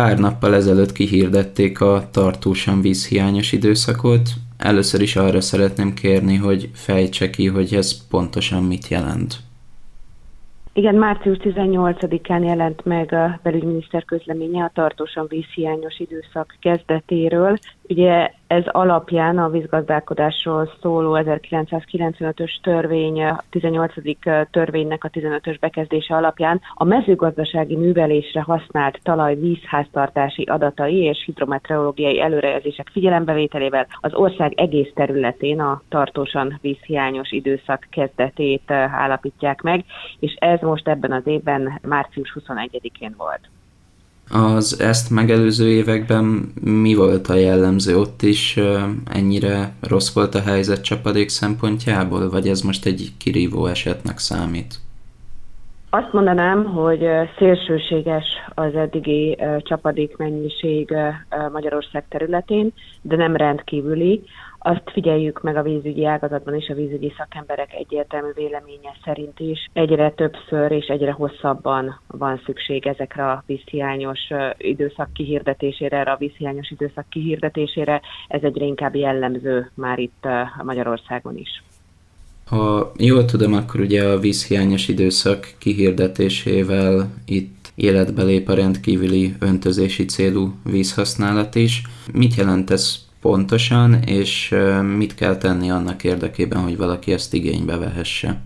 Pár nappal ezelőtt kihirdették a tartósan vízhiányos időszakot. Először is arra szeretném kérni, hogy fejtse ki, hogy ez pontosan mit jelent. Igen, március 18-án jelent meg a belügyminiszter közleménye a tartósan vízhiányos időszak kezdetéről. Ugye ez alapján a vízgazdálkodásról szóló 1995-ös törvény, a 18. törvénynek a 15-ös bekezdése alapján a mezőgazdasági művelésre használt talaj vízháztartási adatai és hidrometeorológiai előrejelzések figyelembevételével az ország egész területén a tartósan vízhiányos időszak kezdetét állapítják meg, és ez most ebben az évben március 21-én volt. Az ezt megelőző években mi volt a jellemző? Ott is ennyire rossz volt a helyzet csapadék szempontjából, vagy ez most egy kirívó esetnek számít? Azt mondanám, hogy szélsőséges az eddigi csapadék mennyiség Magyarország területén, de nem rendkívüli. Azt figyeljük meg a vízügyi ágazatban és a vízügyi szakemberek egyértelmű véleménye szerint is. Egyre többször és egyre hosszabban van szükség ezekre a vízhiányos időszak kihirdetésére, a vízhiányos időszak kihirdetésére. Ez egyre inkább jellemző már itt Magyarországon is. Ha jól tudom, akkor ugye a vízhiányos időszak kihirdetésével itt életbe lép a rendkívüli öntözési célú vízhasználat is. Mit jelent ez pontosan, és mit kell tenni annak érdekében, hogy valaki ezt igénybe vehesse?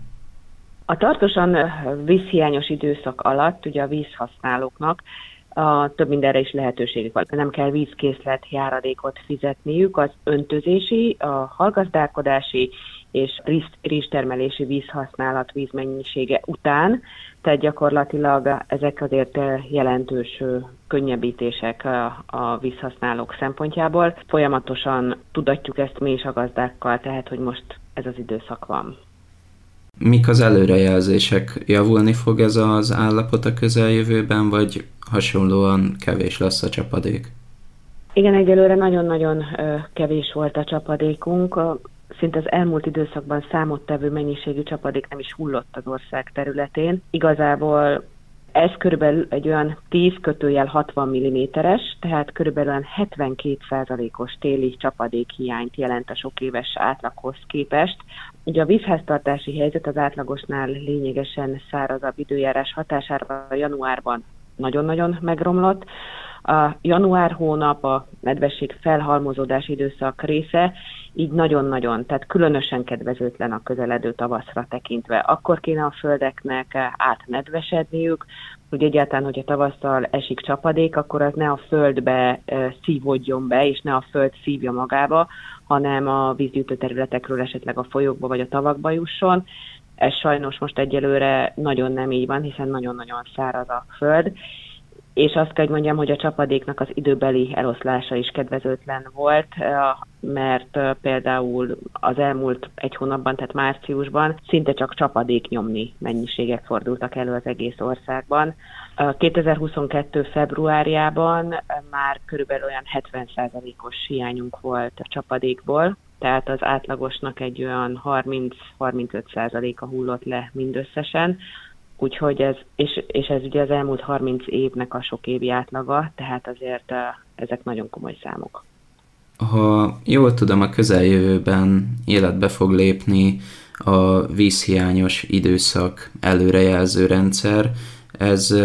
A tartósan vízhiányos időszak alatt ugye a vízhasználóknak a, több mindenre is lehetőségük van. Nem kell vízkészlet járadékot fizetniük, az öntözési, a hallgazdálkodási és rizstermelési vízhasználat vízmennyisége után, tehát gyakorlatilag ezek azért jelentős könnyebbítések a vízhasználók szempontjából. Folyamatosan tudatjuk ezt mi is a gazdákkal, tehát hogy most ez az időszak van. Mik az előrejelzések? Javulni fog ez az állapot a közeljövőben, vagy hasonlóan kevés lesz a csapadék? Igen, egyelőre nagyon-nagyon kevés volt a csapadékunk szinte az elmúlt időszakban számottevő mennyiségű csapadék nem is hullott az ország területén. Igazából ez körülbelül egy olyan 10 kötőjel 60 mm-es, tehát körülbelül olyan 72%-os téli csapadék hiányt jelent a sok éves átlaghoz képest. Ugye a vízháztartási helyzet az átlagosnál lényegesen szárazabb időjárás hatására januárban nagyon-nagyon megromlott. A január hónap a nedvesség felhalmozódás időszak része, így nagyon-nagyon, tehát különösen kedvezőtlen a közeledő tavaszra tekintve. Akkor kéne a földeknek átnedvesedniük, hogy egyáltalán, hogyha tavasszal esik csapadék, akkor az ne a földbe szívódjon be, és ne a föld szívja magába, hanem a vízgyűjtő területekről esetleg a folyókba vagy a tavakba jusson. Ez sajnos most egyelőre nagyon nem így van, hiszen nagyon-nagyon száraz a föld, és azt kell, hogy mondjam, hogy a csapadéknak az időbeli eloszlása is kedvezőtlen volt, mert például az elmúlt egy hónapban, tehát márciusban szinte csak csapadék nyomni mennyiségek fordultak elő az egész országban. 2022. februárjában már körülbelül olyan 70%-os hiányunk volt a csapadékból, tehát az átlagosnak egy olyan 30-35%-a hullott le mindösszesen, Úgyhogy ez, és, és ez ugye az elmúlt 30 évnek a sok évi átlaga, tehát azért ezek nagyon komoly számok. Ha jól tudom, a közeljövőben életbe fog lépni a vízhiányos időszak előrejelző rendszer, ez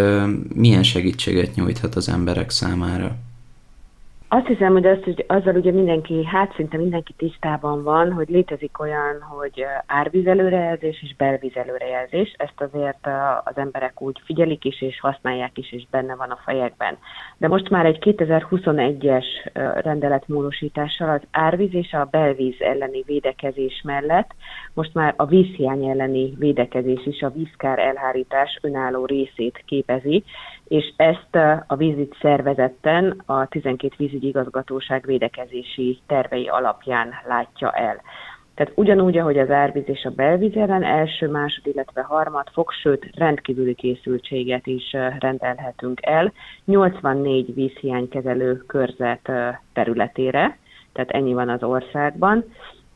milyen segítséget nyújthat az emberek számára? Azt hiszem, hogy, azt, hogy azzal ugye mindenki, hát szinte mindenki tisztában van, hogy létezik olyan, hogy árvízelőrejelzés és belvízelőrejelzés. Ezt azért az emberek úgy figyelik is, és használják is, és benne van a fejekben. De most már egy 2021-es rendeletmódosítással az árvíz és a belvíz elleni védekezés mellett most már a vízhiány elleni védekezés is a vízkár elhárítás önálló részét képezi, és ezt a vízügy szervezetten a 12 vízügyi igazgatóság védekezési tervei alapján látja el. Tehát ugyanúgy, ahogy az árvíz és a belvíz ellen első, másod, illetve harmad fok, sőt rendkívüli készültséget is rendelhetünk el 84 vízhiánykezelő körzet területére, tehát ennyi van az országban.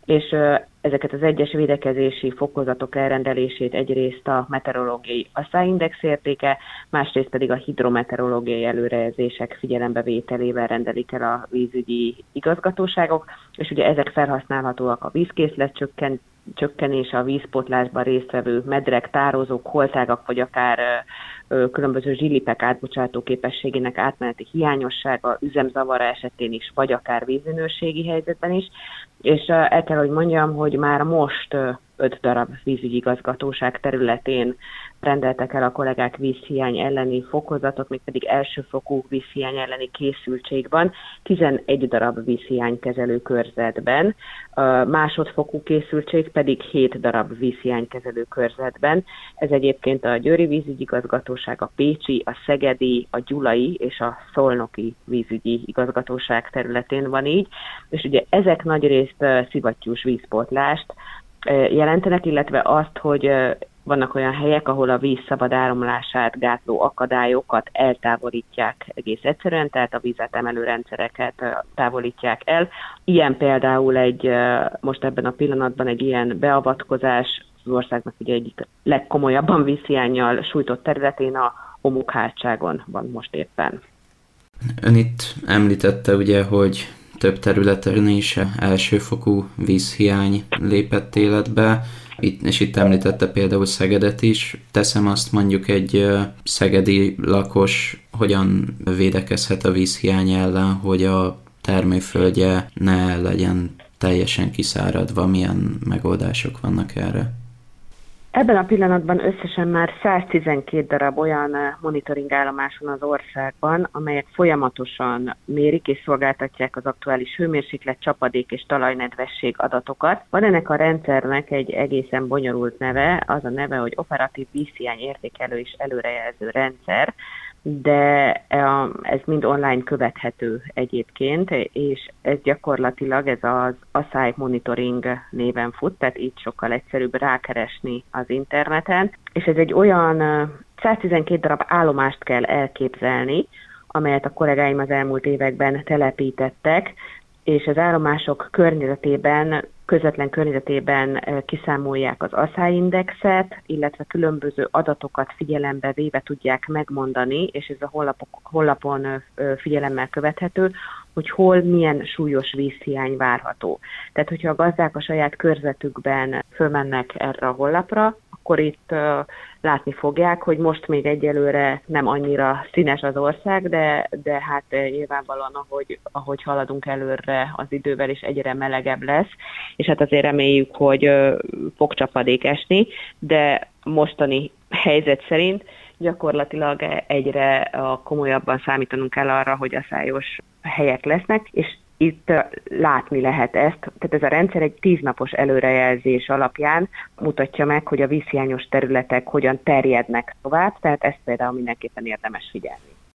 És ezeket az egyes védekezési fokozatok elrendelését egyrészt a meteorológiai asszáindex értéke, másrészt pedig a hidrometeorológiai előrejelzések figyelembevételével rendelik el a vízügyi igazgatóságok, és ugye ezek felhasználhatóak a vízkészlet csökkent, csökkenése, a vízpotlásban résztvevő medrek, tározók, holtágak, vagy akár különböző zsilipek átbocsátó képességének átmeneti hiányossága, üzemzavara esetén is, vagy akár vízminőségi helyzetben is. És el kell, hogy mondjam, hogy már most öt darab vízügyi igazgatóság területén rendeltek el a kollégák vízhiány elleni fokozatot, még pedig elsőfokú vízhiány elleni készültségben, 11 darab vízhiány kezelő körzetben, másodfokú készültség pedig 7 darab vízhiány kezelő körzetben. Ez egyébként a Győri vízügyi igazgatóság, a Pécsi, a Szegedi, a Gyulai és a Szolnoki vízügyi igazgatóság területén van így, és ugye ezek nagyrészt szivattyús vízpótlást, jelentenek, illetve azt, hogy vannak olyan helyek, ahol a víz szabad áramlását gátló akadályokat eltávolítják egész egyszerűen, tehát a vízetemelő rendszereket távolítják el. Ilyen például egy, most ebben a pillanatban egy ilyen beavatkozás az országnak ugye egyik legkomolyabban vízhiányjal sújtott területén a homokhátságon van most éppen. Ön itt említette ugye, hogy több területen is elsőfokú vízhiány lépett életbe, itt, és itt említette például Szegedet is. Teszem azt mondjuk egy szegedi lakos hogyan védekezhet a vízhiány ellen, hogy a termőföldje ne legyen teljesen kiszáradva, milyen megoldások vannak erre? Ebben a pillanatban összesen már 112 darab olyan monitoring állomás van az országban, amelyek folyamatosan mérik és szolgáltatják az aktuális hőmérséklet, csapadék és talajnedvesség adatokat. Van ennek a rendszernek egy egészen bonyolult neve, az a neve, hogy operatív vízhiány értékelő és előrejelző rendszer, de ez mind online követhető egyébként, és ez gyakorlatilag ez az Asszály Monitoring néven fut, tehát így sokkal egyszerűbb rákeresni az interneten, és ez egy olyan 112 darab állomást kell elképzelni, amelyet a kollégáim az elmúlt években telepítettek, és az állomások környezetében, közvetlen környezetében kiszámolják az asszályindexet, illetve különböző adatokat figyelembe véve tudják megmondani, és ez a honlapok, honlapon figyelemmel követhető, hogy hol milyen súlyos vízhiány várható. Tehát, hogyha a gazdák a saját körzetükben fölmennek erre a honlapra, akkor itt látni fogják, hogy most még egyelőre nem annyira színes az ország, de, de hát nyilvánvalóan, ahogy, ahogy haladunk előre az idővel is egyre melegebb lesz, és hát azért reméljük, hogy fog csapadék esni, de mostani helyzet szerint gyakorlatilag egyre komolyabban számítanunk kell arra, hogy a szájos helyek lesznek, és itt látni lehet ezt, tehát ez a rendszer egy tíznapos előrejelzés alapján mutatja meg, hogy a vízhiányos területek hogyan terjednek tovább, tehát ezt például mindenképpen érdemes figyelni.